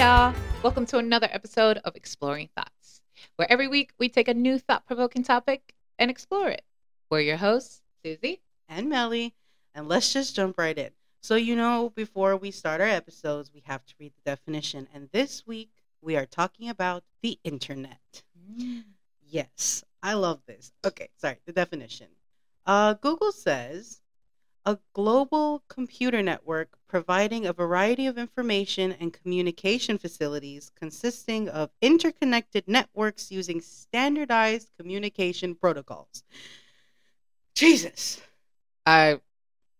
y'all. Welcome to another episode of Exploring Thoughts, where every week we take a new thought provoking topic and explore it. We're your hosts, Susie. and Melly, and let's just jump right in. So, you know, before we start our episodes, we have to read the definition. And this week, we are talking about the internet. Yes, I love this. Okay, sorry, the definition. Uh, Google says a global computer network providing a variety of information and communication facilities consisting of interconnected networks using standardized communication protocols. Jesus. I,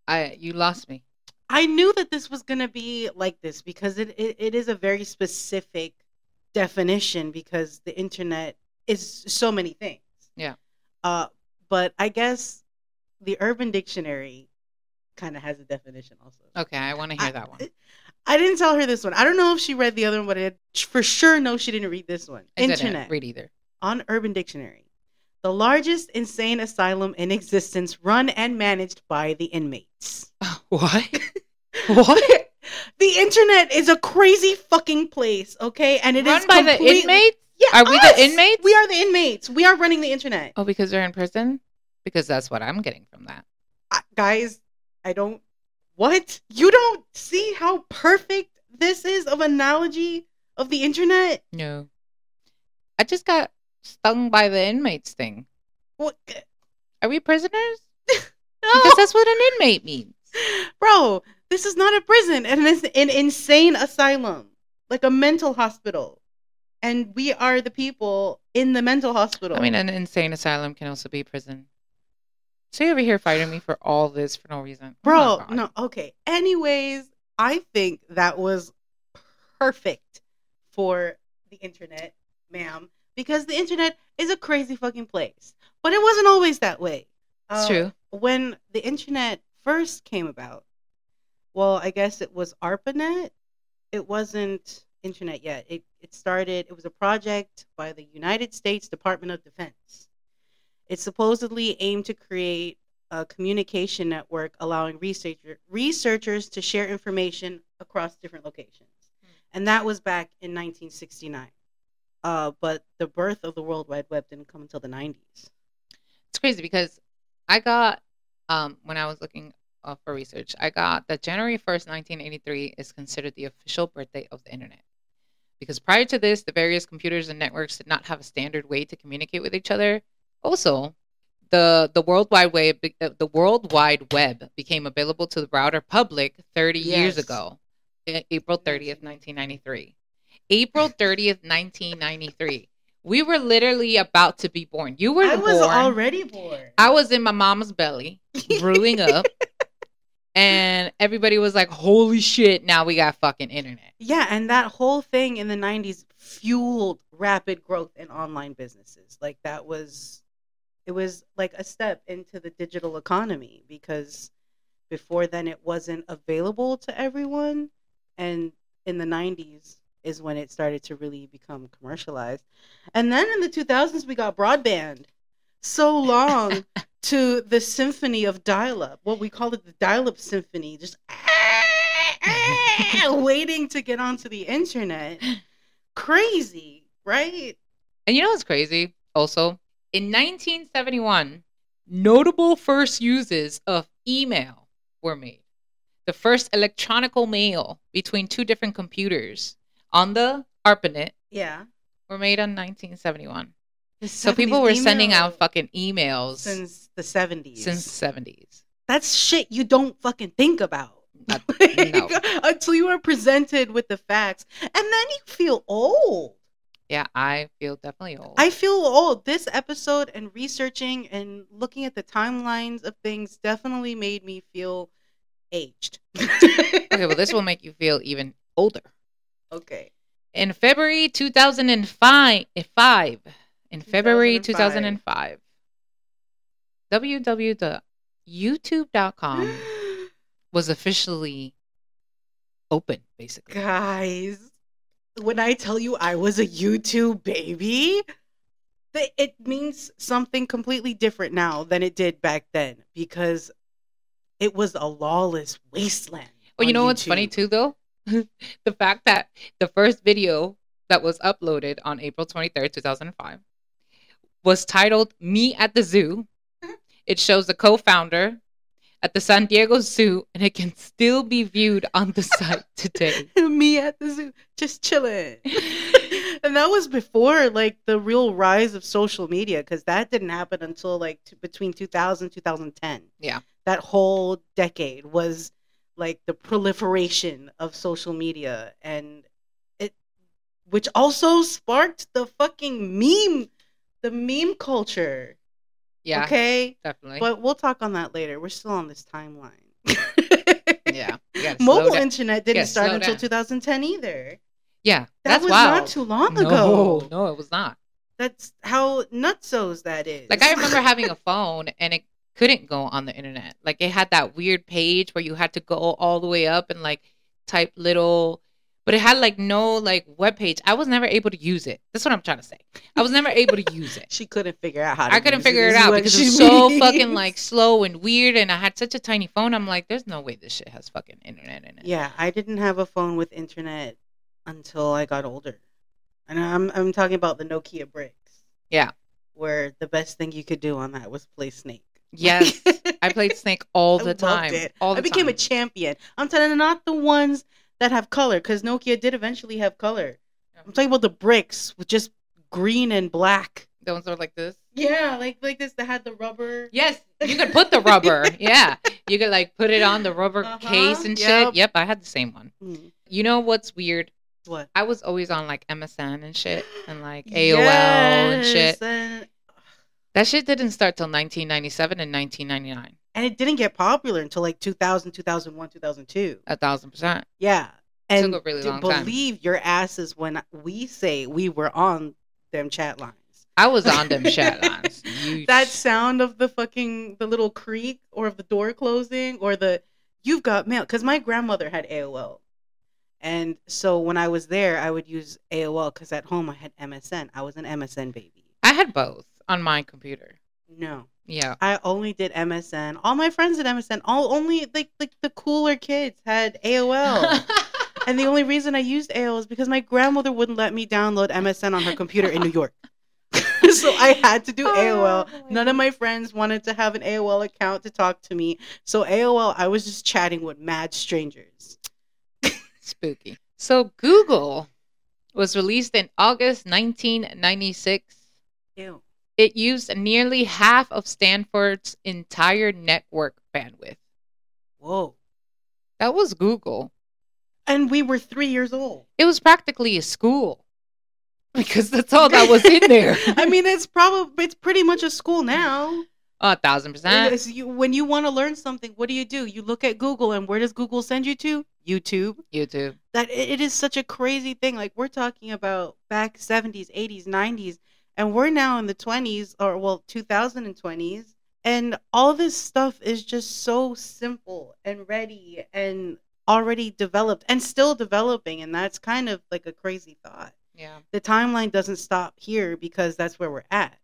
I, you lost me. I knew that this was going to be like this because it, it, it is a very specific definition because the internet is so many things. Yeah. Uh, but I guess the Urban Dictionary kind of has a definition also. Okay, I want to hear I- that one. I didn't tell her this one. I don't know if she read the other one, but I for sure know she didn't read this one. I Internet read either. on Urban Dictionary. The largest insane asylum in existence, run and managed by the inmates. What? what? The internet is a crazy fucking place, okay? And it is Run by the inmates? Yeah, Are we us! the inmates? We are the inmates. We are running the internet. Oh, because they're in prison? Because that's what I'm getting from that. I- guys, I don't. What? You don't see how perfect this is of analogy of the internet? No. I just got stung by the inmates thing. What? Are we prisoners? No. Because that's what an inmate means. Bro, this is not a prison, and it's an insane asylum, like a mental hospital. And we are the people in the mental hospital. I mean, an insane asylum can also be prison. So you over here fighting me for all this for no reason. Oh bro, God. no, okay. Anyways, I think that was perfect for the internet, ma'am, because the internet is a crazy fucking place. But it wasn't always that way. It's Uh, true. When the internet first came about, well, I guess it was ARPANET. It wasn't internet yet. It it started. It was a project by the United States Department of Defense. It supposedly aimed to create a communication network allowing researcher, researchers to share information across different locations. Hmm. And that was back in 1969. Uh, but the birth of the World Wide Web didn't come until the 90s. It's crazy because I got um when I was looking uh, for research, I got that January first, nineteen eighty three, is considered the official birthday of the internet. Because prior to this, the various computers and networks did not have a standard way to communicate with each other. Also, the the World Wide Web uh, the World Wide Web became available to the broader public 30 years ago, April 30th, 1993. April 30th, 1993. We were literally about to be born. You were I was born. already born. I was in my mama's belly, brewing up, and everybody was like, "Holy shit! Now we got fucking internet." Yeah, and that whole thing in the 90s fueled rapid growth in online businesses. Like that was it was like a step into the digital economy because before then it wasn't available to everyone and in the 90s is when it started to really become commercialized. And then in the 2000s we got broadband. So long to the symphony of dial-up. What we call it the dial-up symphony just waiting to get onto the internet. Crazy, right? And you know what's crazy? Also, in 1971, notable first uses of email were made. The first electronical mail between two different computers on the ARPANET Yeah. were made in 1971. So people 70s were sending out fucking emails since, the 70s. since 70s. That's shit you don't fucking think about. Not- Like, no. Until you are presented with the facts. And then you feel old. Yeah, I feel definitely old. I feel old. This episode and researching and looking at the timelines of things definitely made me feel aged. okay, well, this will make you feel even older. Okay. In February 2005, eh, five- in February 2005. 2005, www.youtube.com was officially open, basically. Guys, when I tell you I was a YouTube baby, it means something completely different now than it did back then because it was a lawless wasteland. Well, you know what's funny too, though? the fact that the first video that was uploaded on April 23rd, 2005 was titled Me at the Zoo. Mm-hmm. It shows the co founder at the San Diego Zoo and it can still be viewed on the site today. Me at the zoo, just chilling. and that was before like the real rise of social media because that didn't happen until like t- between 2000 2010 Yeah. that whole decade was like the proliferation of social media and it which also sparked the fucking meme the meme culture Yeah, okay definitely. but we'll talk on that later we're still on this timeline yeah. you gotta slow mobile internet didn't start until down. 2010 either Yeah, that was wild. not too long ago. no, ago no, it was not. That's how nutsos that is. Like I remember having a phone and it couldn't go on the internet. Like it had that weird page where you had to go all the way up and like type little but it had like no like web page. I was never able to use it. That's what I'm trying to say. I was never able to use it. she couldn't figure out how to I couldn't figure is it out because it was so means. fucking like slow and weird and I had such a tiny phone. I'm like, there's no way this shit has fucking internet in it. Yeah, I didn't have a phone with internet until I got older. And I'm I'm talking about the Nokia bricks. Yeah. Where the best thing you could do on that was play Snake. Yes. I played Snake all I the loved time. it. All the I became a champion. I'm telling you, not the ones that have color, because Nokia did eventually have color. Yeah. I'm talking about the bricks with just green and black. the ones that were like this. Yeah, like like this that had the rubber. Yes, you could put the rubber. yeah, you could like put it on the rubber Uh-huh, case and shit. yep. Yep, I had the same one. Hmm. You know what's weird? What? I was always on like MSN and shit, and like AOL and shit. And- That shit didn't start till 1997 and 1999. And it didn't get popular until like 2000 2001 2002 A thousand percent. yeah and Took a really long time. believe your asses when we say we were on them chat lines I was on them chat lines. You that sound of the fucking the little creak or of the door closing or the you've got mail because my grandmother had aol and so when i was there i would use aol because at home i had msn i was an msn baby I had both on my computer. No Yeah. I only did MSN. All my friends did MSN. All only like like the cooler kids had AOL. and the only reason I used AOL is because my grandmother wouldn't let me download MSN on her computer in New York. so I had to do AOL. Oh, my None of my friends wanted to have an AOL account to talk to me. So AOL, I was just chatting with mad strangers. Spooky. So Google was released in August 1996. Ew. It used nearly half of Stanford's entire network bandwidth. Whoa. That was Google. And we were three years old. It was practically a school because that's all that was in there. I mean, it's probably it's pretty much a school now. a thousand percent. You, when you want to learn something, what do you do? You look at Google, and where does Google send you to? YouTube. YouTube. That it it is such a crazy thing. Like we're talking about back seventies, eighties, nineties, and we're now in the twenties, or well, two thousand and twenties, and all this stuff is just so simple and ready and already developed and still developing, and that's kind of like a crazy thought Yeah. the timeline doesn't stop here because that's where we're at.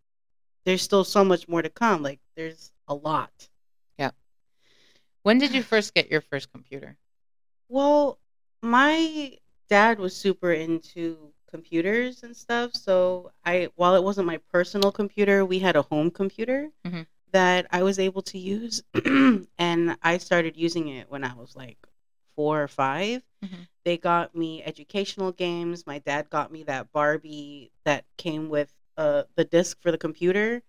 There's still so much more to come. Like there's a lot. Yeah. When did you first get your first computer? Well, my dad was super into computers and stuff, so I while it wasn't my personal computer, we had a home computer Mhm. that I was able to use and I started using it when I was like 4 or 5. Mhm. They got me educational games. My dad got me that Barbie that came with uh the disc for the computer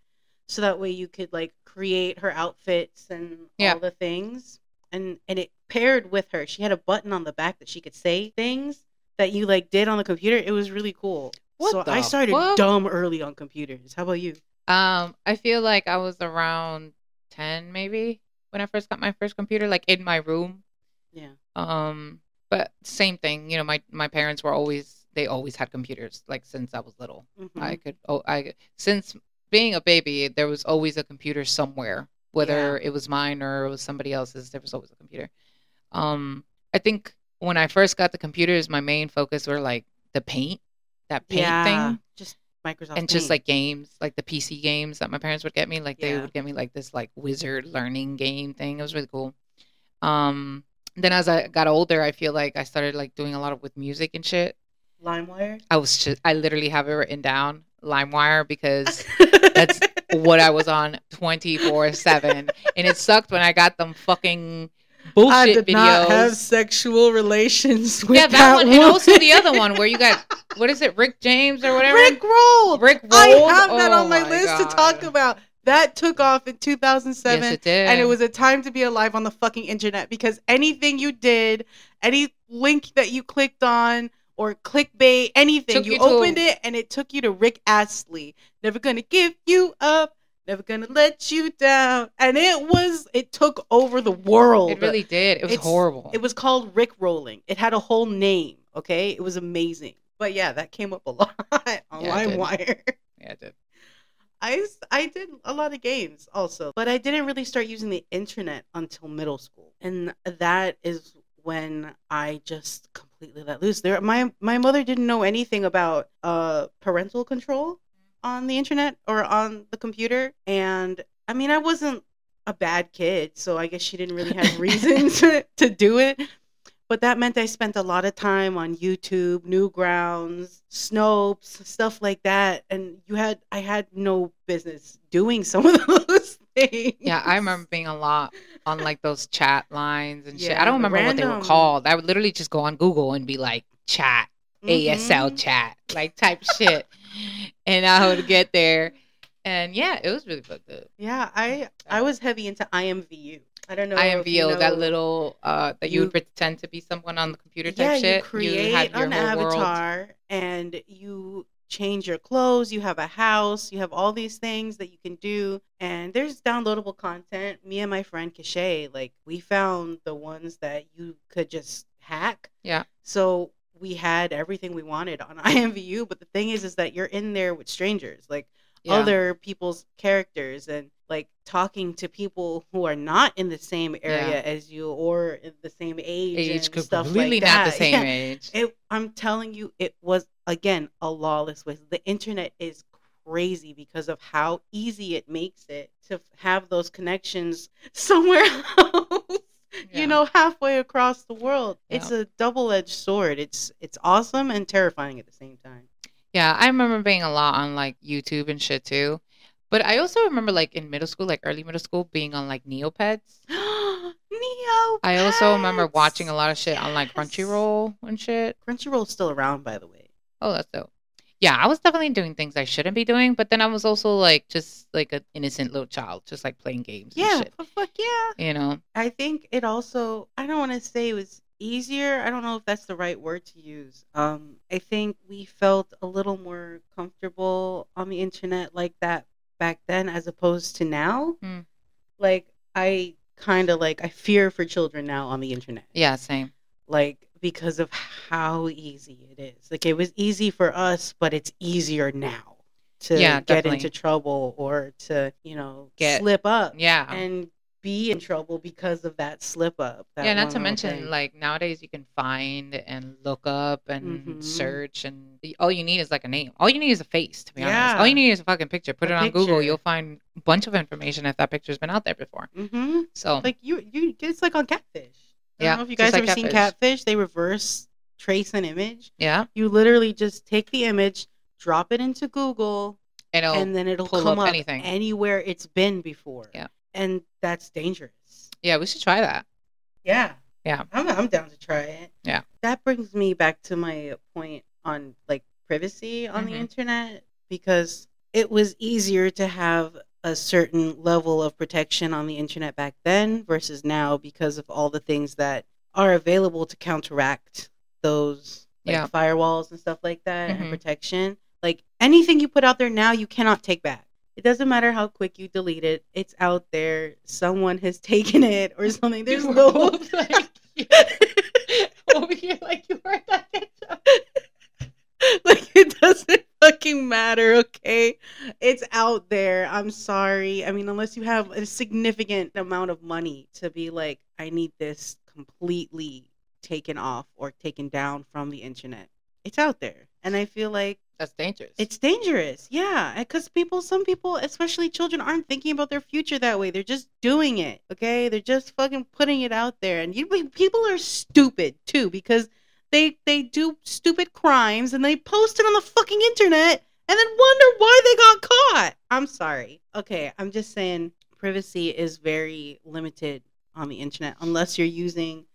so that way you could like create her outfits and Yeah. all the things and and it paired with her she had a button on the back that she could say things that you like did on the computer it was really cool What so the i started fuck? dumb early on computers how about you Um, I feel like I was around ten, maybe, when I first got my first computer, like in my room. yeah Um, but same thing. You know, my my parents were always they always had computers, like since I was little. Mhm. I could oh I since being a baby, there was always a computer somewhere, whether it was mine or it was somebody else's. There was always a computer. Um, I think when I first got the computers, my main focus were like the paint, that paint yeah thing, just microsoft and just like games, like the PC games that my parents would get me. Like they would get me like this like wizard learning game thing. It was really cool. Um, then as I got older, I feel like I started like doing a lot of with music and shit. LimeWire. I was just I literally have it written down LimeWire because That's what I was on twenty four seven, and it sucked when I got them fucking bullshit I did videos. not have sexual relations with yeah, that, one, and also the other one where you got what is it, Rick James or whatever? Rick rolled. Rick I have that Oh on my, my list to talk about. That took off in 2007. Yes, it did. and it was a time to be alive on the fucking internet because anything you did, any link that you clicked on or clickbait, anything, Took you, you opened it and it took you to Rick Astley. Never gonna give you up, never gonna let you down. And it was, it took over the world. It really did. It was It's- horrible. It was called Rick Rolling. It had a whole name, okay? It was amazing. But yeah, that came up a lot on Yeah. LimeWire. yeah, it did. I, I did a lot of games also, but I didn't really start using the internet until middle school. And that is when I just completely let loose. There my my mother didn't know anything about uh parental control on the internet or on the computer and I mean I wasn't a bad kid, so I guess she didn't really have reasons to do it. But that meant I spent a lot of time on YouTube, Newgrounds, Snopes, stuff like that. And you had I had no business doing some of those things. Yeah, I remember being a lot on like those chat lines and shit. I don't remember what they were called. I would literally just go on Google and be like chat, ASL Mhm. chat, like type shit. And I would get there. And yeah, it was really fucked up. Yeah, I I was heavy into IMVU. I don't know. IMVU, you know- that little uh that you, you- would pretend to be someone on the computer type yeah, shit. you create your an whole world. avatar and you change your clothes. You have a house. You have all these things that you can do, and there's downloadable content. Me and my friend Cachet, like we found the ones that you could just hack. Yeah. So we had everything we wanted on IMVU, but the thing is, is that you're in there with strangers, like Yeah. other people's characters and like talking to people who are not in the same area as you or the same age, age and stuff completely like not that. the same Yeah. age. It, I'm telling you, it was again a lawless way. The internet is crazy because of how easy it makes it to have those connections somewhere else. Yeah. You know, halfway across the world. Yeah. It's a double-edged sword. It's it's awesome and terrifying at the same time. Yeah, I remember being a lot on like YouTube and shit too. But I also remember like in middle school, like early middle school, being on like Neopets. Neopets. I also remember watching a lot of shit on like Crunchyroll and shit. Crunchyroll's still around, by the way. Oh, that's dope. Yeah, I was definitely doing things I shouldn't be doing, but then I was also like just like an innocent little child, just like playing games and Yeah, fuck yeah. You know? I think it also I don't want to say it was easier. I don't know if that's the right word to use. Um I think we felt a little more comfortable on the internet like that back then as opposed to now. Hmm. Like I kind of like I fear for children now on the internet. Yeah, same. Like because of how easy it is. Like it was easy for us, but it's easier now to Yeah, get definitely. into trouble or to, you know, Get- slip up Yeah. and be in trouble because of that slip up. that yeah, not to mention thing. like nowadays you can find and look up and Mhm. search and all you need is like a name. All you need is a face, to be honest. All you need is a fucking picture. Put A it on Google, you'll find a bunch of information if that picture's been out there before. Mhm. So like you, you, it's like on Catfish. I Yeah, don't know if you guys like ever seen Catfish. Catfish. They reverse trace an image. yeah, You literally just take the image, drop it into Google, and it'll, and then it'll pull come up up anything. anywhere it's been before. Yeah. and that's dangerous. yeah, we should try that. Yeah. Yeah. I'm, I'm down to try it. Yeah. That brings me back to my point on like privacy on the Mhm. internet because it was easier to have a certain level of protection on the internet back then versus now because of all the things that are available to counteract those like Yeah. firewalls and stuff like that Mhm. and protection. Like anything you put out there now, you cannot take back. It doesn't matter how quick you delete it. It's out there. Someone has taken it or something. There's You no both like, over here like you heard that like it doesn't fucking matter, okay? It's out there. I'm sorry. I mean, unless you have a significant amount of money to be like, I need this completely taken off or taken down from the internet. It's out there. And I feel like That's dangerous. It's dangerous, yeah, because people, some people, especially children, aren't thinking about their future that way. They're just doing it, okay? They're just fucking putting it out there, and you people are stupid too because they they do stupid crimes and they post it on the fucking internet and then wonder why they got caught. I'm sorry. Okay, I'm just saying privacy is very limited on the internet unless you're using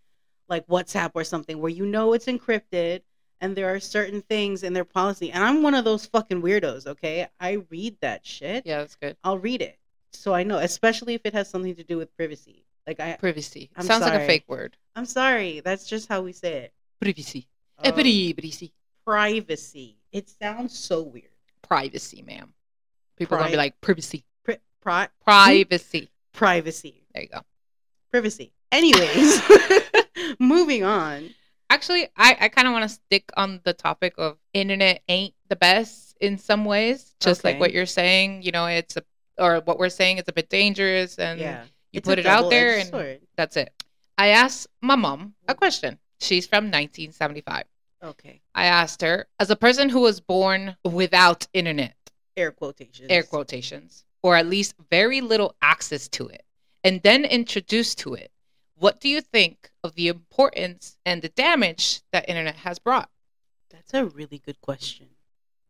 like WhatsApp or something where you know it's encrypted and there are certain things in their policy. And I'm one of those fucking weirdos, okay? I read that shit. yeah, that's good. I'll read it. So I know, especially if it has something to do with privacy. Like I Privacy. I'm Sounds like a fake word. I'm sorry, that's just how we say it. Privacy. Um, Privacy. privacy. It sounds so weird. Privacy, ma'am. People are gonna be like privacy. Pri- pri- Privacy. privacy. There you go. Privacy. Anyways, moving on. Actually, I, I kind of want to stick on the topic of internet ain't the best in some ways. Just like what you're saying, you know, it's a or what we're saying is a bit dangerous and yeah. you It's put it out there double-edged and that's it. I asked my mom a question. She's from 1975. Okay. I asked her, as a person who was born without internet, Air quotations. air quotations, or at least very little access to it, and then introduced to it, what do you think of the importance and the damage that internet has brought? That's a really good question.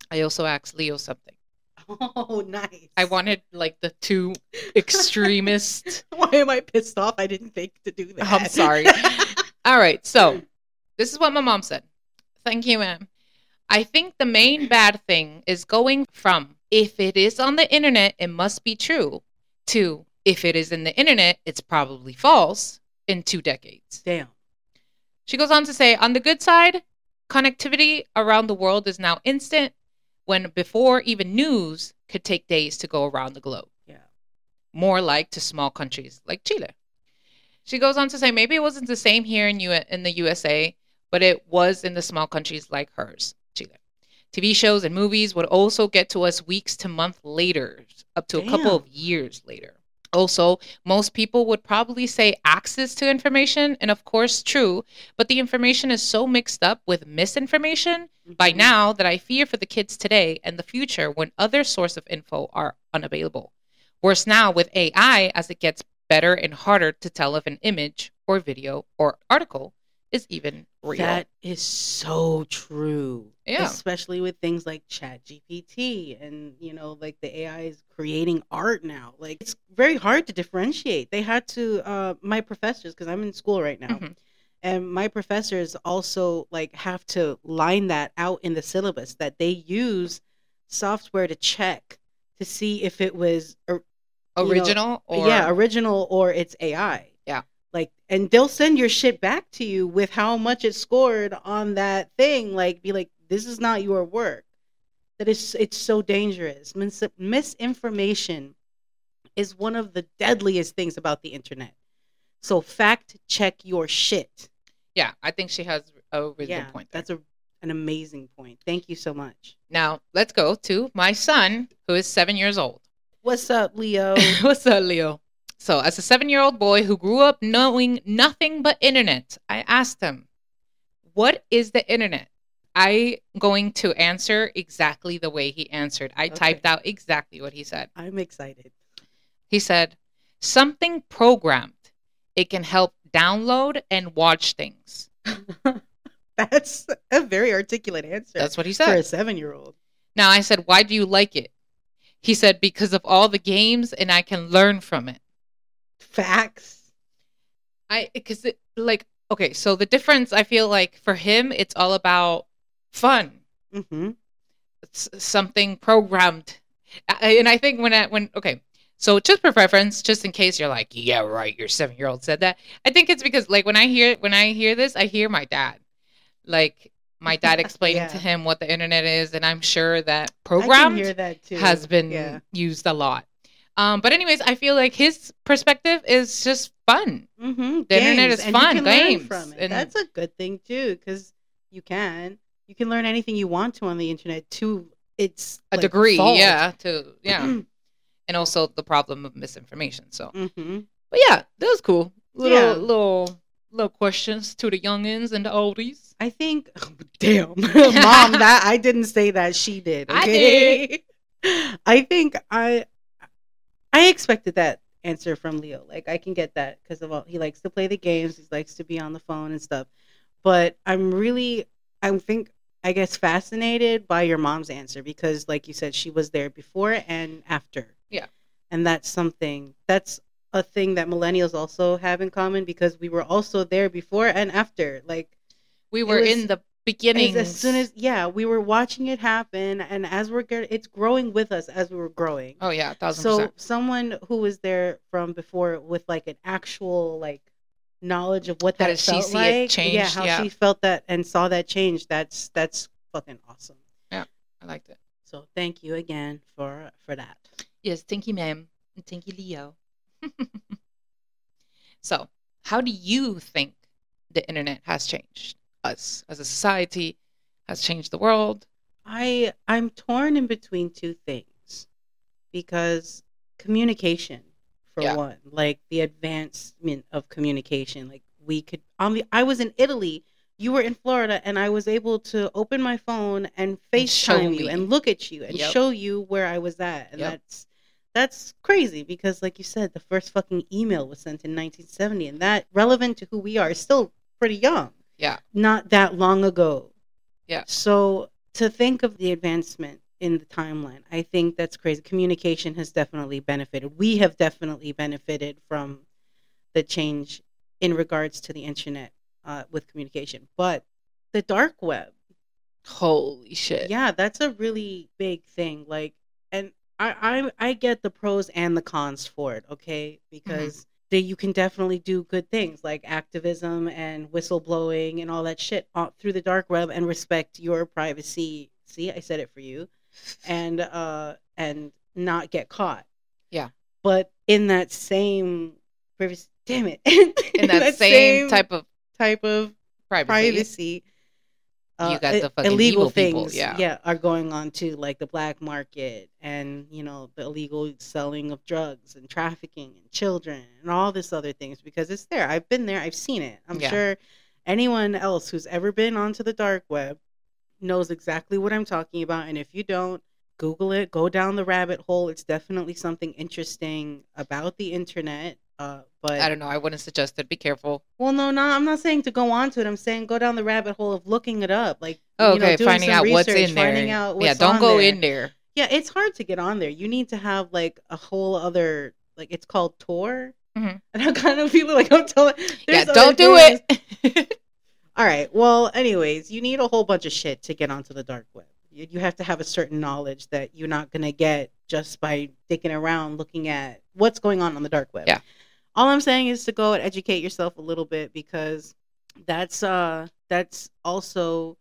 I also asked Leo something. Oh, nice. I wanted like the two extremist. Why am I pissed off? I didn't think to do that. I'm sorry. All right, so this is what my mom said. Thank you, ma'am. I think the main bad thing is going from if it is on the internet, it must be true, to if it is in the internet, it's probably false in two decades. Damn. She goes on to say, on the good side, connectivity around the world is now instant, when before even news could take days to go around the globe. Yeah. More like to small countries like Chile. She goes on to say, maybe it wasn't the same here in, U- in the USA, but it was in the small countries like hers, Chile. TV shows and movies would also get to us weeks to months later, up to a couple of years later. Also, most people would probably say access to information, and of course, true, but the information is so mixed up with misinformation by Mhm. now that I fear for the kids today and the future when other source of info are unavailable. Worse now with AI as it gets better and harder to tell if an image or video or article is even real. That is so true. Yeah. Especially with things like Chat GPT and, you know, like the AI is creating art now. Like it's very hard to differentiate. They had to uh my professors because I'm in school right now. Mhm. And my professors also like have to line that out in the syllabus that they use software to check to see if it was or you know, original or yeah, original or it's AI. Yeah. Like, and they'll send your shit back to you with how much it scored on that thing. Like, be like, this is not your work. That is, it's so dangerous. Mis- misinformation is one of the deadliest things about the internet. So, fact check your shit. yeah, I think she has a really yeah, good point. There. that's a an amazing point. Thank you so much. now let's go to my son, who is seven years old. What's up, Leo? What's up, Leo? So, as a seven year old boy who grew up knowing nothing but internet, I asked him, What is the internet? I going to answer exactly the way he answered. I Okay. typed out exactly what he said. I'm excited. He said, Something programmed. It can help download and watch things. That's a very articulate answer That's what he said. for a seven year old. Now I said, Why do you like it? He said, Because of all the games and I can learn from it. Facts. I because it like okay, so the difference I feel like for him it's all about fun, Mm-hmm. it's something programmed, and I think when I when okay, so just for reference, just in case you're like, yeah, right, your seven year old said that. I think it's because like when I hear when I hear this, I hear my dad, like my dad explaining Yeah. to him what the internet is, and I'm sure that I can programmed that has been Yeah. used a lot. Um, but anyways, I feel like his perspective is just fun. Mm-hmm. The internet is fun, can learn games, from it. and- That's a good thing too, because you can you can learn anything you want to on the internet to its a like, degree, fault. yeah, to yeah, and also the problem of misinformation. So, mm-hmm. but yeah, that was cool. Little Yeah. little little questions to the youngins and the oldies. I think, damn, mom, that I didn't say that. She did. I Okay? I think I, I expected that answer from Leo. Like I can get that because of all he likes to play the games. He likes to be on the phone and stuff. But I'm really, I think, I guess, fascinated by your mom's answer because, like you said, she was there before and after. Yeah. and that's something that's a thing that millennials also have in common because we were also there before and after. Like We were was- in the beginning. as, as soon as yeah, we were watching it happen, and as we're get, it's growing with us as we were growing. oh yeah, a thousand so percent. someone who was there from before with like an actual like knowledge of what How that did she felt see it like, change? yeah, how Yeah. she felt that and saw that change. That's that's fucking awesome. Yeah, I liked it. So thank you again for for that. Yes, thank you, ma'am. And thank you, Leo. so, how do you think the internet has changed us as a society? Has changed the world? I I'm torn in between two things because communication for Yeah. one, like the advancement of communication, like we could on the I was in Italy, you were in Florida and I was able to open my phone and FaceTime you and look at you and Yep. show you where I was at and Yep. that's that's crazy because like you said the first fucking email was sent in 1970 and that relevant to who we are is still pretty young. Yeah. Not that long ago. Yeah. So to think of the advancement in the timeline, I think that's crazy. Communication has definitely benefited. We have definitely benefited from the change in regards to the internet uh, with communication. But the dark web, Holy shit. yeah, that's a really big thing. Like, and I I, I get the pros and the cons for it. Okay, because they, you can definitely do good things like activism and whistleblowing and all that shit through the dark web and respect your privacy. See, I said it for you, and uh and not get caught. Yeah. But in that same privacy, damn it, In that, same, type of type of privacy. privacy. Uh, you got the fucking illegal things, yeah. are going on too, like the black market and you know the illegal selling of drugs and trafficking and children and all this other things because it's there. I've been there. I've seen it. I'm Yeah. sure anyone else who's ever been onto the dark web knows exactly what I'm talking about. And if you don't, Google it. Go down the rabbit hole. It's definitely something interesting about the internet. Uh, but I don't know. I wouldn't suggest it. Be careful. well, no, no, I'm not saying to go on to it. I'm saying go down the rabbit hole of looking it up, like Oh, you know, okay, finding out what's research, in there. Finding out what's yeah, don't on go there. in there. Yeah, it's hard to get on there. You need to have like a whole other, like it's called Tor, Mhm. and I'm kind of feeling like I'm telling. Yeah, don't do things. it. All right. Well, anyways, you need a whole bunch of shit to get onto the dark web. You, you have to have a certain knowledge that you're not gonna get just by dicking around looking at what's going on on the dark web. Yeah. All I'm saying is to go and educate yourself a little bit because that's uh that's also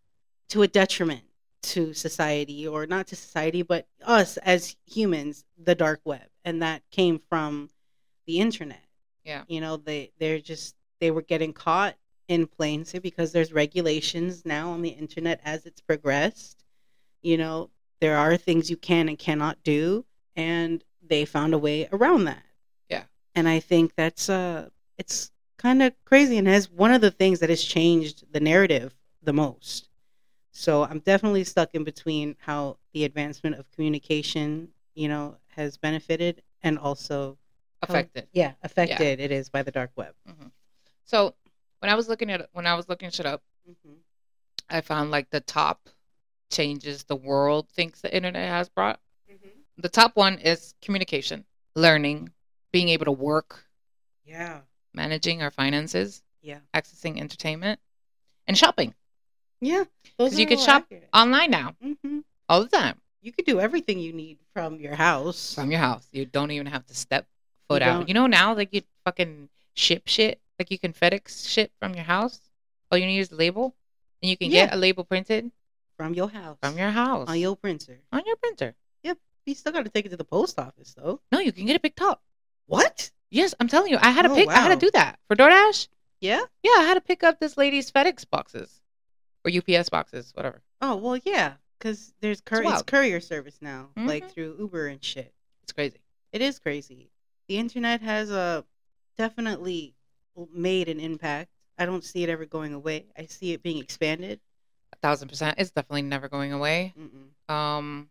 to a detriment to society or not to society but us as humans the dark web and that came from the internet Yeah. you know they they're just they were getting caught in plain sight because there's regulations now on the internet as it's progressed you know there are things you can and cannot do and they found a way around that. And i think that's uh it's kind of crazy and has one of the things that has changed the narrative the most so i'm definitely stuck in between how the advancement of communication you know has benefited and also how- Affected. yeah affected it is by the dark web So when I was looking at when I was looking shit up, mm-hmm. I found like the top changes the world thinks the internet has brought. The top one is communication, learning, being able to work, yeah managing our finances, yeah accessing entertainment, and shopping Yeah. Because you could shop online now hmm all the time you could do everything you need from your house from your house. You don't even have to step foot You out. don't. You know now, like you fucking ship shit, like you can FedEx shit from your house. All you need is a label, and you can get a label printed from your house from your house on your printer on your printer. Yep. You still got to take it to the post office though No, you can get it picked up. What Yes, I'm telling you, I had to Oh, pick. I had to do that for DoorDash. yeah Yeah, I had to pick up this lady's FedEx boxes or UPS boxes, whatever. oh well yeah because there's cur- it's, wild. courier service now like Mhm. through uber and shit It's crazy. it is crazy the internet has uh, definitely made an impact I don't see it ever going away. I see it being expanded. A thousand percent. It's definitely never going away. Mm-mm. Um,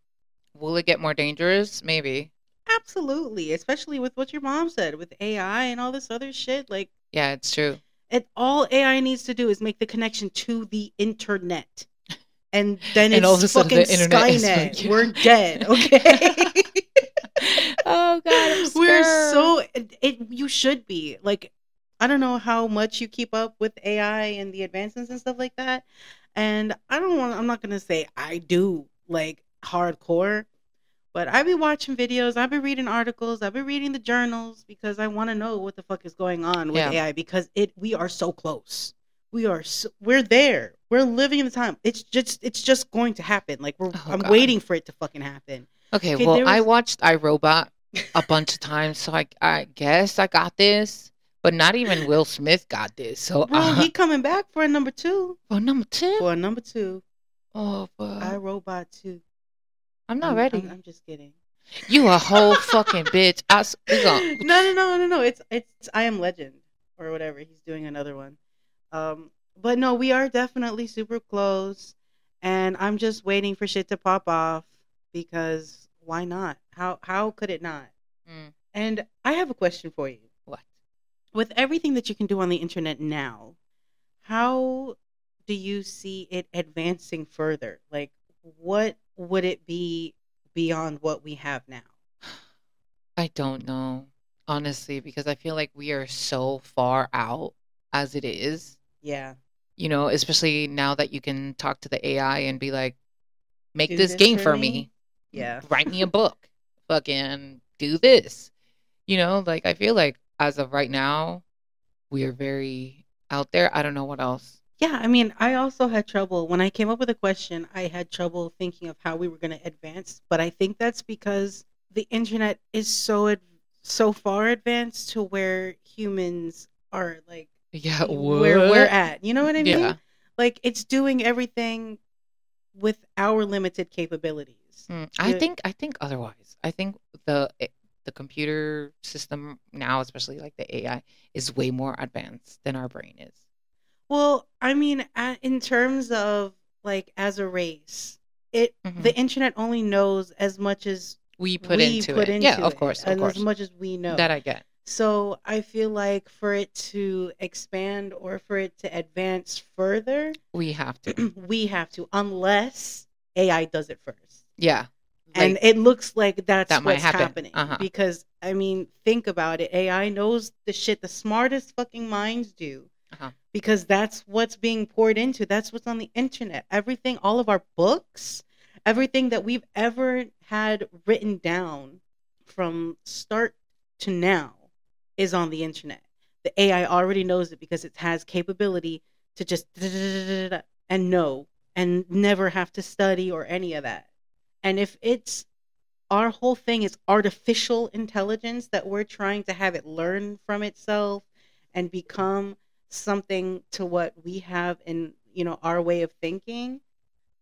will it get more dangerous? Maybe. Absolutely, especially with what your mom said with AI and all this other shit. Like, Yeah, it's true. it all AI needs to do is make the connection to the internet, and then And it's all of a sudden fucking Skynet. like- We're dead. Okay. oh God, I'm We're so it, it. You should be like, I don't know how much you keep up with AI and the advancements and stuff like that. And I don't want. I'm not gonna say I do like hardcore, but I be watching videos. I've been reading articles. I've been reading the journals because I want to know what the fuck is going on with Yeah. AI because it. We are so close. We are. So, we're there. We're living in the time. It's just. It's just going to happen. Like we're. Oh, I'm God. waiting for it to fucking happen. Okay, Okay, well, there I was- watched I Robot a bunch of times, so I I guess I got this, but not even Will Smith got this. So, Bro, uh, he coming back for a number two. for number two. For a number two. Oh, fuck. I Robot 2. I'm not I'm, ready. I'm, I'm just kidding. You a whole fucking bitch. I s- we gon- no, no, no, no, no. It's it's I Am Legend or whatever. He's doing another one. Um, but no, we are definitely super close, and I'm just waiting for shit to pop off because why not? How how could it not? Mm. And I have a question for you. What? With everything that you can do on the internet now, how do you see it advancing further? Like, what would it be beyond what we have now? I don't know, honestly, because I feel like we are so far out as it is. Yeah. You know, especially now that you can talk to the AI and be like, make Do this this game for for me." me. Yeah. Write me a book. Fucking do this. You know, like I feel like as of right now, we are very out there. I don't know what else. Yeah, I mean, I also had trouble when I came up with a question. I had trouble thinking of how we were going to advance, but I think that's because the internet is so ad- so far advanced to where humans are like Yeah, where we're at. You know what I mean? Yeah. Like it's doing everything with our limited capabilities. Mm, I think I think otherwise. I think the eh, the computer system now, especially like the AI, is way more advanced than our brain is. Well, I mean, in terms of like as a race, it Mhm. the internet only knows as much as We put we into put it. into yeah, of course, of and course. as much as we know. That I get. So I feel like for it to expand or for it to advance further, We have to. we have to, unless AI does it first. Yeah. and it looks like that's That what's happen. happening. Uh-huh. Because I mean, think about it. AI knows the shit the smartest fucking minds do. Uh-huh. Because that's what's being poured into. That's what's on the internet. Everything, all of our books, everything that we've ever had written down from start to now is on the internet. The AI already knows it because it has capability to just and know and never have to study or any of that. And if it's our whole thing is artificial intelligence that we're trying to have it learn from itself and become something to what we have in, you know, our way of thinking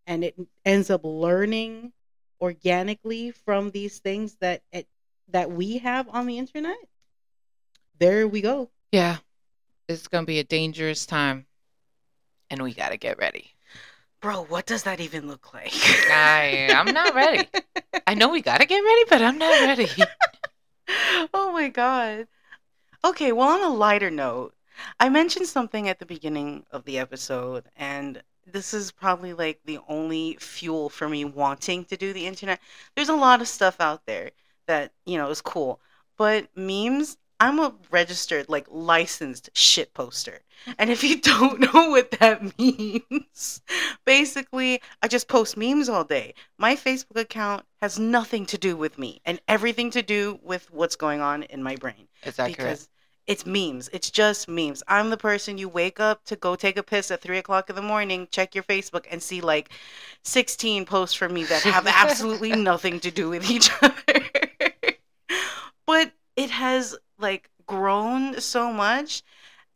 and it ends up learning organically from these things that it that we have on the internet. There we go. yeah. It's gonna be a dangerous time. And we gotta get ready. Bro, what does that even look like? I I'm not ready. I know we gotta get ready, but I'm not ready. oh my god. Okay, well on a lighter note, I mentioned something at the beginning of the episode and this is probably like the only fuel for me wanting to do the internet. There's a lot of stuff out there that, you know, is cool. But memes, I'm a registered like licensed shit poster. And if you don't know what that means, basically I just post memes all day my Facebook account has nothing to do with me and everything to do with what's going on in my brain It's accurate. because it's memes. It's just memes. I'm the person you wake up to go take a piss at three o'clock in the morning, check your Facebook, and see like 16 posts from me that have absolutely nothing to do with each other. but it has like grown so much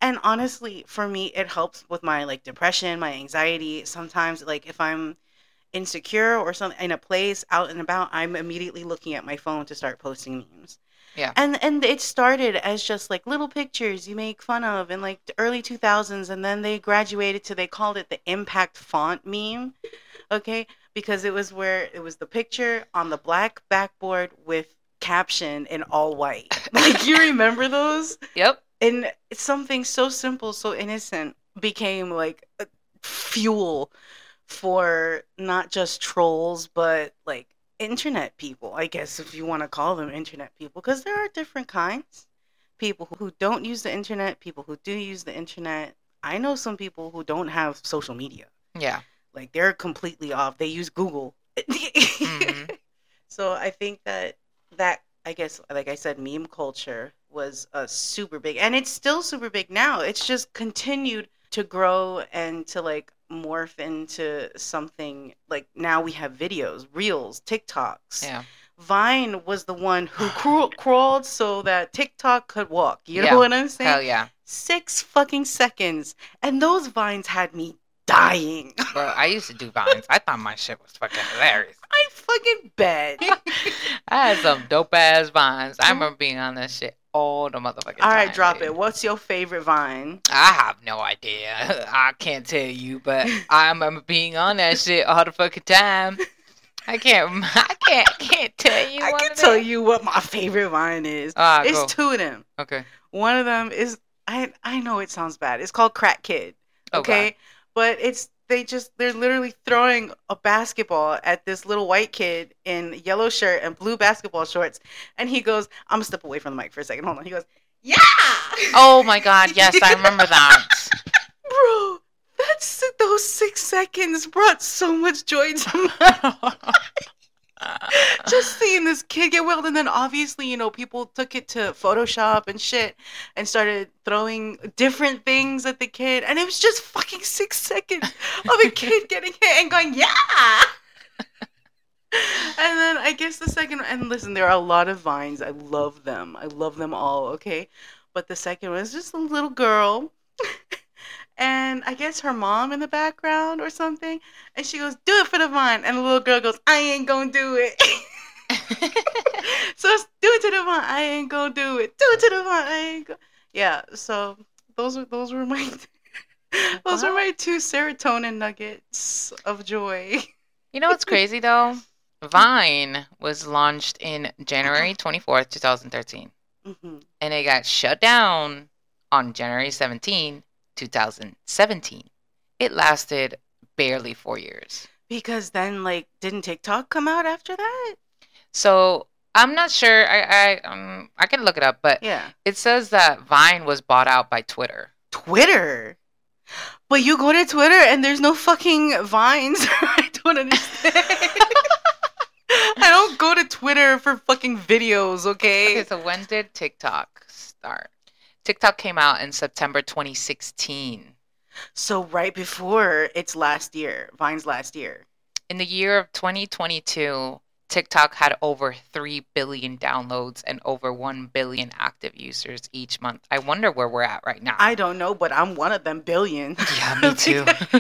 and honestly for me it helps with my like depression my anxiety sometimes like if i'm insecure or something in a place out and about i'm immediately looking at my phone to start posting memes Yeah. And and it started as just like little pictures you make fun of in like the early 2000s and then they graduated to they called it the impact font meme. Okay? Because it was where it was the picture on the black backboard with caption in all white. Like you remember those? Yep. and something so simple, so innocent became like fuel for not just trolls, but like internet people, I guess, if you want to call them internet people, because there are different kinds. People who don't use the internet, people who do use the internet. I know some people who don't have social media. Yeah. Like they're completely off. They use Google. Mhm. So I think that that I guess like I said meme culture was uh, super big and it's still super big now. It's just continued to grow and to like morph into something like now we have videos, reels, TikToks. Yeah. Vine was the one who craw- crawled so that TikTok could walk. You know Yeah. what I'm saying? Hell yeah. Six fucking seconds. And those vines had me dying. Bro, I used to do vines. I thought my shit was fucking hilarious. I fucking bet. I had some dope ass vines. I remember being on that shit all the motherfucking All right, time, drop dude. it. What's your favorite vine? I have no idea. I can't tell you, but I remember being on that shit all the fucking time. I can't. I can't. Can't tell you. I can tell you what my favorite vine is. Ah, it's go. two of them. Okay. One of them is I I know it sounds bad. It's called Crack Kid. Oh, Okay? but it's they just they're literally throwing a basketball at this little white kid in yellow shirt and blue basketball shorts and he goes, I'm gonna step away from the mic for a second. Hold on. He goes, Yeah Oh my god. Yes, I remember that. Bro, that's those six seconds brought so much joy to me. just seeing this kid get wheeled and then obviously you know people took it to photoshop and shit and started throwing different things at the kid and it was just fucking six seconds of a kid getting hit and going yeah! And then i guess the second and listen there are a lot of vines. I love them. I love them all okay? But the second one is just a little girl and i guess her mom in the background or something and she goes, "Do it for the vine," and the little girl goes, "I ain't gonna do it." so it's, do it to the vine. I ain't gonna do it. Do it to the vine. I ain't go. Yeah. So those are those were my those were Wow. my two serotonin nuggets of joy. You know what's crazy though? Vine was launched in January 24th, 2013, hmm and it got shut down on January 17, 2017. It lasted barely four years. Because then, like, didn't TikTok come out after that? So I'm not sure. I I um I can look it up, but Yeah. it says that Vine was bought out by Twitter. Twitter. But you go to Twitter and there's no fucking vines. I don't understand. I don't go to Twitter for fucking videos, okay? Okay, so when did TikTok start? TikTok came out in September 2016. So right before it's last year, Vine's last year. In the year of 2022, TikTok had over 3 billion downloads and over 1 billion active users each month. I wonder where we're at right now. I don't know, but I'm one of them billion. Yeah, me too.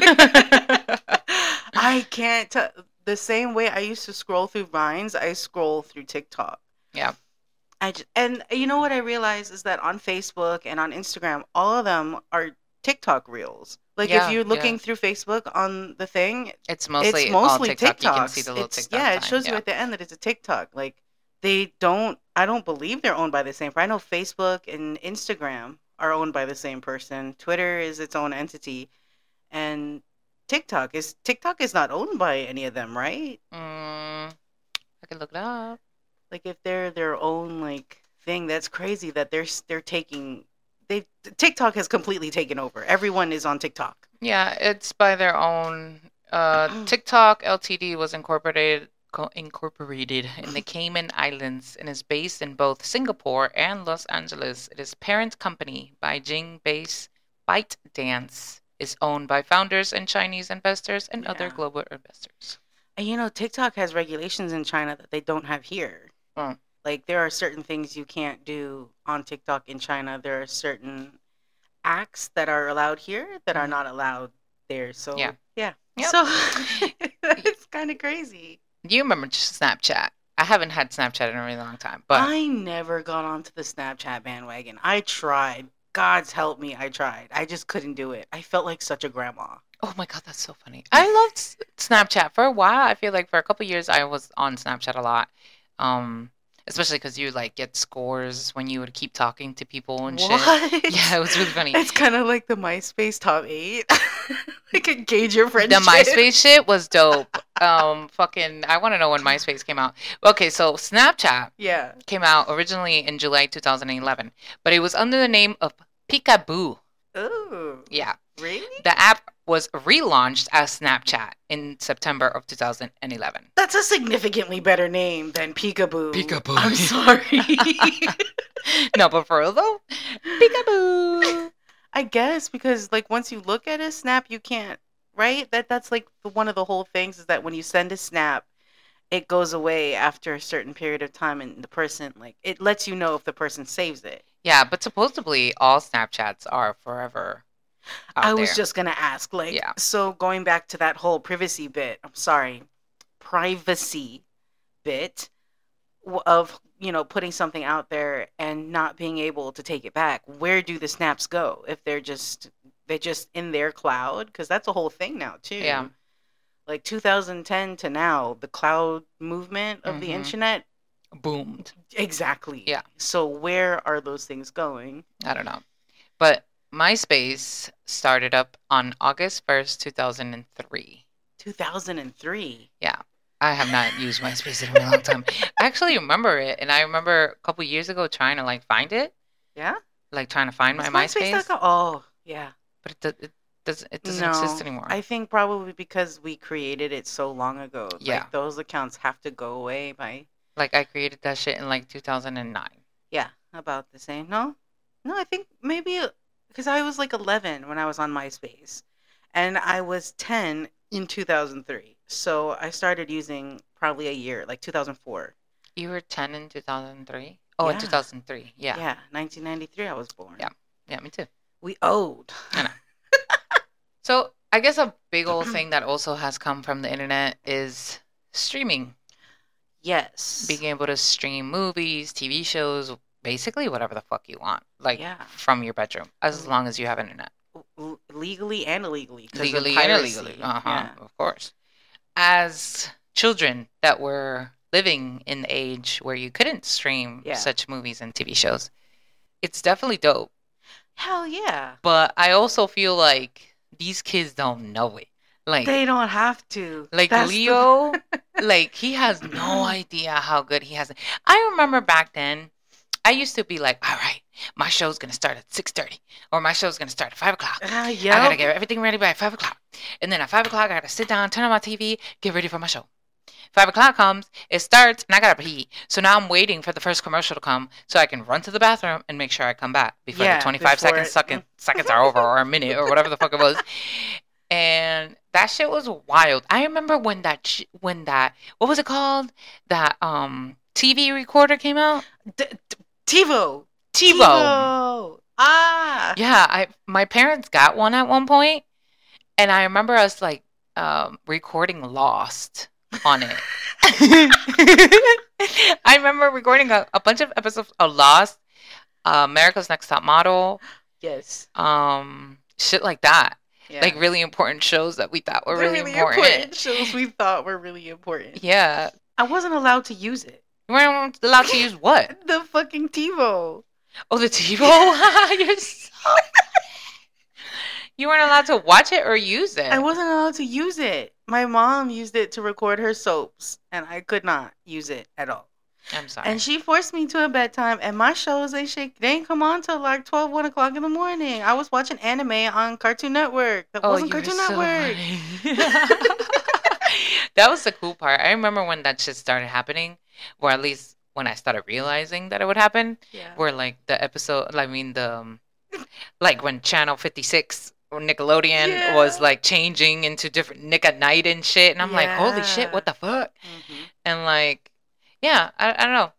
I can't tell. The same way I used to scroll through Vines, I scroll through TikTok. Yeah. I j- and you know what I realize is that on Facebook and on Instagram, all of them are TikTok reels. Like Yeah, if you're looking yeah. through Facebook on the thing, it's mostly, it's mostly all TikTok. TikToks. You can see the little It's- TikTok. yeah, it sign, shows you at the end that it's a TikTok. Like they don't. I don't believe they're owned by the same. I know Facebook and Instagram are owned by the same person. Twitter is its own entity, and TikTok is TikTok is not owned by any of them, right? Mm, I can look it up. Like if they're their own like thing, that's crazy that they're they're taking. They TikTok has completely taken over. Everyone is on TikTok. Yeah, it's by their own. Uh, TikTok Ltd was incorporated incorporated in the Cayman Islands and is based in both Singapore and Los Angeles. It is parent company Beijing-based ByteDance is owned by founders and Chinese investors and other global investors. And you know, TikTok has regulations in China that they don't have here. Like there are certain things you can't do on TikTok in China. There are certain acts that are allowed here that are Mhm. not allowed there. So Yeah. yeah. Yep. So it's kind of crazy. You remember Snapchat? I I haven't had Snapchat in a really long time, but I never got onto the Snapchat bandwagon. I tried. God's help me, I tried. I just couldn't do it. I felt like such a grandma. oh my god, that's so funny. I loved Snapchat for a while. I feel like for a couple years I was on Snapchat a lot, um, especially because you like get scores when you would keep talking to people and shit. Yeah, it was really funny. It's kind of like the MySpace top eight. like engage your your the. MySpace shit was dope. Um, fucking, I want to know when MySpace came out. Okay, so Snapchat Yeah. came out originally in July 2011, but it was under the name of Peekaboo. Oh. Yeah, Really? the app was relaunched as Snapchat in September of 2011. That's a significantly better name than Peekaboo. Peekaboo. I'm sorry. no, but for real though, Peekaboo. I guess because like once you look at a snap, you can't right. That that's like one of the whole things is that when you send a snap, it goes away after a certain period of time, and the person like it lets you know if the person saves it. Yeah, but supposedly all Snapchats are forever. I was there. just gonna ask, like, Yeah. so going back to that whole privacy bit. I'm sorry, privacy bit of you know putting something out there and not being able to take it back. Where do the snaps go if they're just they're just in their cloud? Because that's a whole thing now too. Yeah. Like 2010 to now, the cloud movement of the Mhm. internet. boomed. Exactly. Yeah. So where are those things going? I don't know. But MySpace started up on August 1st, 2003. 2003. Yeah. I have not used MySpace in a long time. I actually remember it, and I remember a couple years ago trying to like find it, Yeah. like trying to find my MySpace, MySpace.com? Oh, yeah. but it, it doesn't it doesn't exist anymore. I think probably because we created it so long ago. Yeah. Like those accounts have to go away by like I created that shit in like 2009. yeah, about the same. No. No, I think maybe because I was like 11 when I was on MySpace and I was 10 in 2003. So I started using probably a year, like 2004. You were 10 in 2003. Oh, in 2003. Yeah. Yeah, 1993 I was born. Yeah. Yeah, me too. We owed. I know. So I guess a big old thing that also has come from the internet is streaming. yes. Being able to stream movies, TV shows, basically whatever the fuck you want, like Yeah. from your bedroom, as Mm. long as you have internet. L- legally and illegally. Legally and illegally. Uh huh. Yeah. Of course. As children that were living in the age where you couldn't stream Yeah. such movies and TV shows, it's definitely dope. Hell yeah. But I also feel like these kids don't know it. Like They don't have to. like That's the- Leo, like he has no idea how good he has it. I remember back then, I used to be like, all right, my show's gonna start at six thirty, or my show's gonna start at five o'clock. Ah, I gotta get everything ready by five o'clock, and then at five o'clock, I gotta sit down, turn on my TV, get ready for my show. Five o'clock comes, it starts, and I gotta pee. So now I'm waiting for the first commercial to come, so I can run to the bathroom and make sure I come back before Yeah, the 25 before seconds second, seconds are over, or a minute, or whatever the fuck it was. And that shit was wild. I remember when that sh- when that what was it called? That um TV recorder came out. D- d- TiVo. TiVo. TiVo. Ah. Yeah, I my parents got one at one point, and I remember us like um, recording Lost on it. I remember recording a, a bunch of episodes of Lost, uh, America's Next Top Model, Yes. um, shit like that. Yeah. Like really important shows that we thought were The really, important. shows we thought were really important. Yeah, I wasn't allowed to use it. You weren't allowed to use what? The fucking TiVo. Oh, the TiVo. You're so. You weren't allowed to watch it or use it. I wasn't allowed to use it. My mom used it to record her soaps, and I could not use it at all. I'm sorry. And she forced me to a bedtime, and my shows they shake they ain't come on till like 12, 1 o'clock in the morning. I was watching anime on Cartoon Network. That oh, wasn't Oh, were Cartoon so Network. That was the cool part. I remember when that shit started happening, or at least when I started realizing that it would happen. Yeah. Where like the episode, I mean the, um, like when Channel Fifty Six or Nickelodeon was like changing into different Nick at Nite and shit, and I'm like, holy shit, what the fuck? Mhm. And like, yeah, I, I don't know.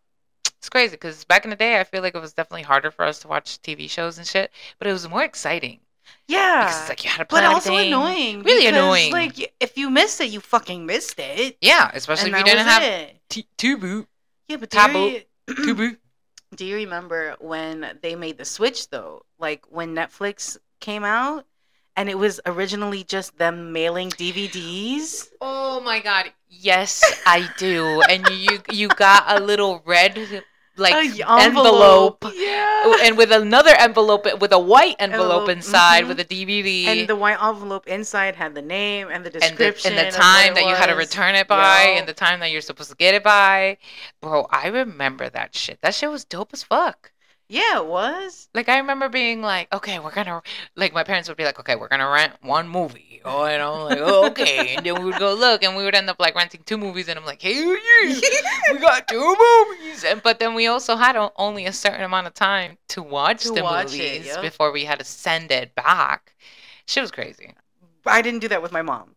It's crazy because back in the day, I feel like it was definitely harder for us to watch TV shows and shit, but it was more exciting Yeah. because it's like you had to but also everything. annoying. Really because, annoying. Like if you missed it, you fucking missed it. Yeah, especially and if you didn't have it. t- Tubu. Yeah, but Taboo. you, do you remember when they made the switch though? Like when Netflix came out and it was originally just them mailing DVDs. Oh my god. Yes, I do. and you you got a little red like A envelope. Yeah. And with another envelope, with a white envelope Envelope, inside, mhm. with a DVD, And the white envelope inside had the name and the and the, description and the time that you had to return it by, Yo. and the time that you're supposed to get it by. Bro, I remember that shit. That shit was dope as fuck. Yeah, it was. Like I remember being like, okay, we're gonna like my parents would be like, okay, we're gonna rent one movie. Oh, and I'm like, oh, okay. And then we would go look, and we would end up like renting two movies, and I'm like, hey, we got two movies. And but then we also had o- only a certain amount of time to watch To the watch it, movies yep. before we had to send it back. Shit was crazy. I didn't do that with my mom.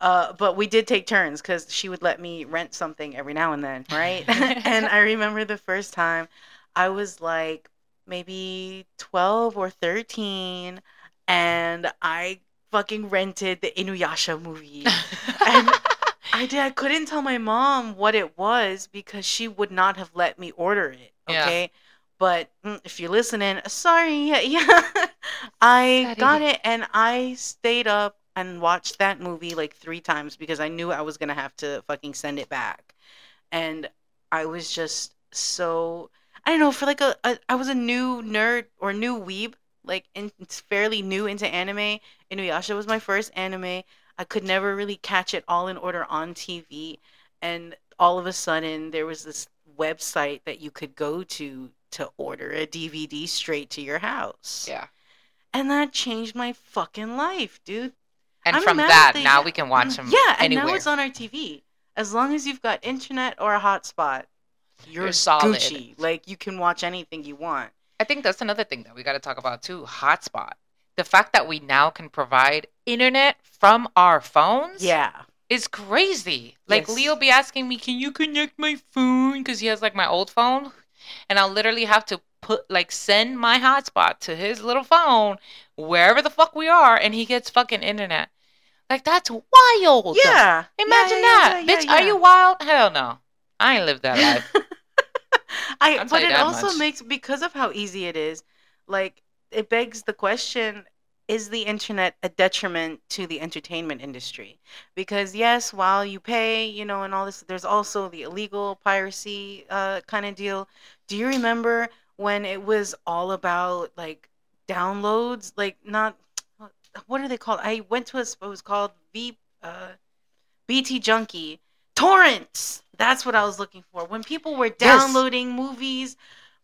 Uh, but we did take turns because she would let me rent something every now and then, right? and I remember the first time I was like maybe 12 or 13, and I fucking rented the Inuyasha movie. And I did. I couldn't tell my mom what it was because she would not have let me order it. Yeah. Okay. But mm, if you're listening, sorry. Yeah. I got it and I stayed up and watched that movie like three times because I knew I was going to have to fucking send it back. And I was just so, I don't know, for like a, a I was a new nerd or new weeb, like in, fairly new into anime. Inuyasha was my first anime. I could never really catch it all in order on TV. And all of a sudden, there was this website that you could go to to order a DVD straight to your house. yeah. And that changed my fucking life, dude. And I'm from that, now we can watch mm, them Yeah, and anywhere. now it's on our TV. As long as you've got internet or a hotspot, you're, You're solid. Gucci. Like you can watch anything you want. I think that's another thing that we got to talk about too. Hotspot. The fact that we now can provide internet from our phones Yeah. is crazy. Like Yes. Leo be asking me, "Can you connect my phone?" Because he has like my old phone, and I'll literally have to put like send my hotspot to his little phone wherever the fuck we are, and he gets fucking internet. Like that's wild. Yeah. Imagine Yeah, yeah, that, yeah, bitch. Are you wild? Hell no. I ain't lived that life. I but it also much. makes because of how easy it is, like it begs the question is the internet a detriment to the entertainment industry? Because yes, while you pay, you know, and all this there's also the illegal piracy uh kind of deal. Do you remember when it was all about like downloads, like not what are they called? I went to a it was called V uh BT Junkie torrents. That's what I was looking for. When people were downloading movies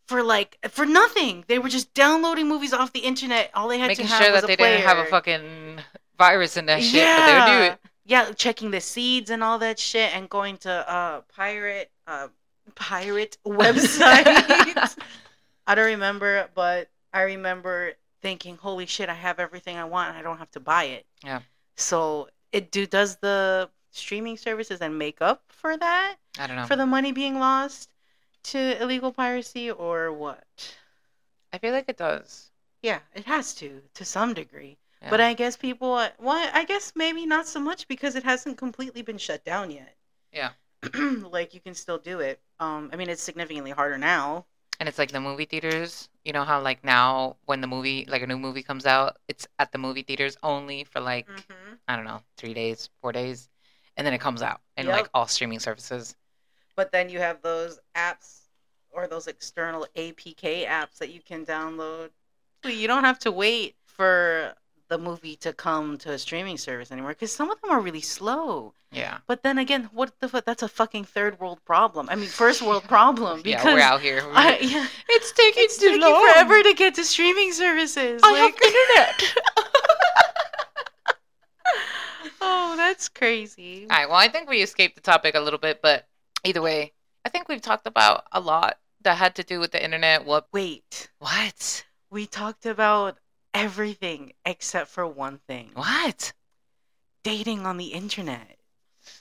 for like for nothing, they were just downloading movies off the internet. All they had Making to have sure was that a they player. didn't have a fucking virus in that shit, but they would do it. Yeah, checking the seeds and all that shit, and going to uh pirate uh pirate websites. I don't remember, but I remember thinking, "Holy shit! I have everything I want. and I don't have to buy it." Yeah. So it do does the streaming services and make up for that I don't know. for the money being lost to illegal piracy or what? I feel like it does. Yeah, it has to to some degree. Yeah. But I guess people, well, I guess maybe not so much because it hasn't completely been shut down yet. Yeah. like you can still do it. Um, I mean, it's significantly harder now. And it's like the movie theaters. You know how like now when the movie like a new movie comes out, it's at the movie theaters only for like Mm-hmm. I don't know three days, four days, and then it comes out in Yep. like all streaming services. But then you have those apps or those external APK apps that you can download. So you don't have to wait for the movie to come to a streaming service anymore because some of them are really slow. Yeah. But then again, what the fuck? That's a fucking third world problem. I mean, first world problem because yeah, we're out here. We're- I, yeah, it's taking it's too taking long. forever to get to streaming services. I like- have internet. oh, that's crazy. All right. Well, I think we escaped the topic a little bit, but either way, I think we've talked about a lot that had to do with the internet. What? Wait, What? we talked about everything except for one thing: What? dating on the internet.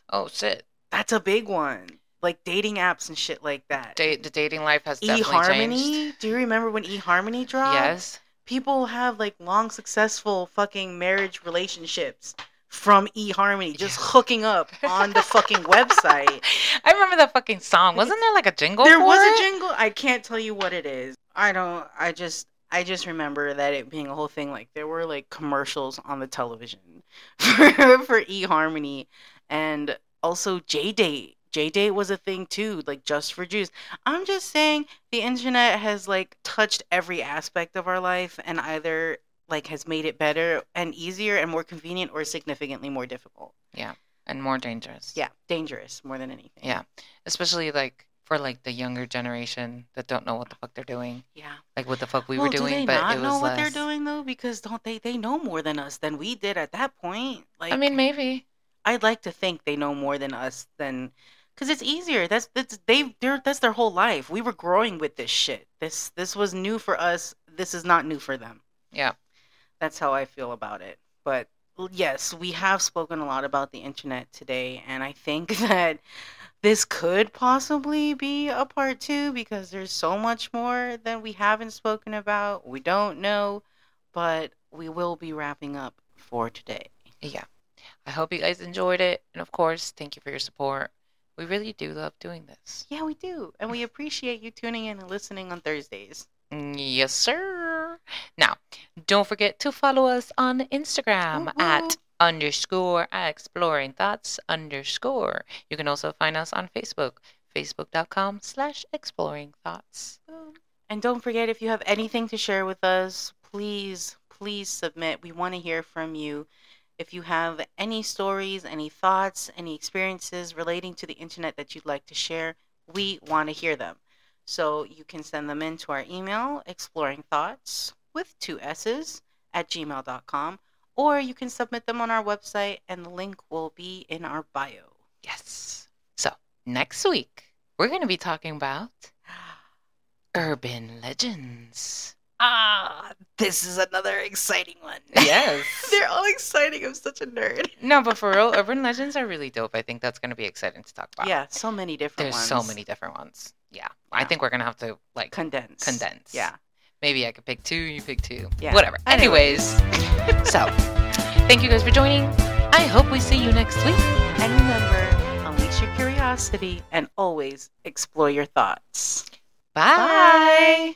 Oh shit! That's a big one. Like dating apps and shit like that. The dating life has definitely changed. eHarmony. Do you remember when eHarmony dropped? Yes. People have like long, successful fucking marriage relationships from eHarmony just hooking up on the fucking website. I remember that fucking song. Wasn't there like a jingle? There was it? a jingle. I can't tell you what it is. I don't. I just. I just remember that it being a whole thing. Like there were like commercials on the television for, for eHarmony, and also J Date. J Date was a thing too, like just for Jews. I'm just saying the internet has like touched every aspect of our life and either like has made it better and easier and more convenient or significantly more difficult. Yeah. And more dangerous. Yeah, dangerous more than anything. Yeah. especially like for like the younger generation that don't know what the fuck they're doing, Yeah. like what the fuck we well, were do doing, they but not it was know what they're doing though? Because don't they? They know more than us than we did at that point. Like, I mean, maybe. I'd like to think they know more than us than, because it's easier. That's that's they they're that's their whole life. We were growing with this shit. This this was new for us. This is not new for them. Yeah. That's how I feel about it. But yes, we have spoken a lot about the internet today, and I think that this could possibly be a part two because there's so much more that we haven't spoken about. We don't know, but we will be wrapping up for today. Yeah. I hope you guys enjoyed it. And of course, thank you for your support. We really do love doing this. Yeah, we do. And we appreciate you tuning in and listening on Thursdays. Mm, Yes, sir. Now, don't forget to follow us on Instagram Woo-woo. at mm-hmm. underscore exploring thoughts underscore. You can also find us on Facebook, facebook.com slash exploring thoughts. Mm. And don't forget if you have anything to share with us, please, please submit. We want to hear from you. If you have any stories, any thoughts, any experiences relating to the internet that you'd like to share, we want to hear them. So you can send them in to our email, exploring thoughts with two S's at gmail.com, or you can submit them on our website, and the link will be in our bio. Yes. So, next week, we're going to be talking about urban legends. Ah, this is another exciting one. Yes. They're all exciting. I'm such a nerd. no, but for real, urban legends are really dope. I think that's going to be exciting to talk about. Yeah, so many different There's ones. so many different ones. Yeah. I think we're going to have to, like, Condense. condense. Yeah. Maybe I could pick two, you pick two. Yeah. Whatever. Anyways. Anyways, so thank you guys for joining. I hope we see you next week. And remember, unleash your curiosity and always explore your thoughts. Bye. Bye.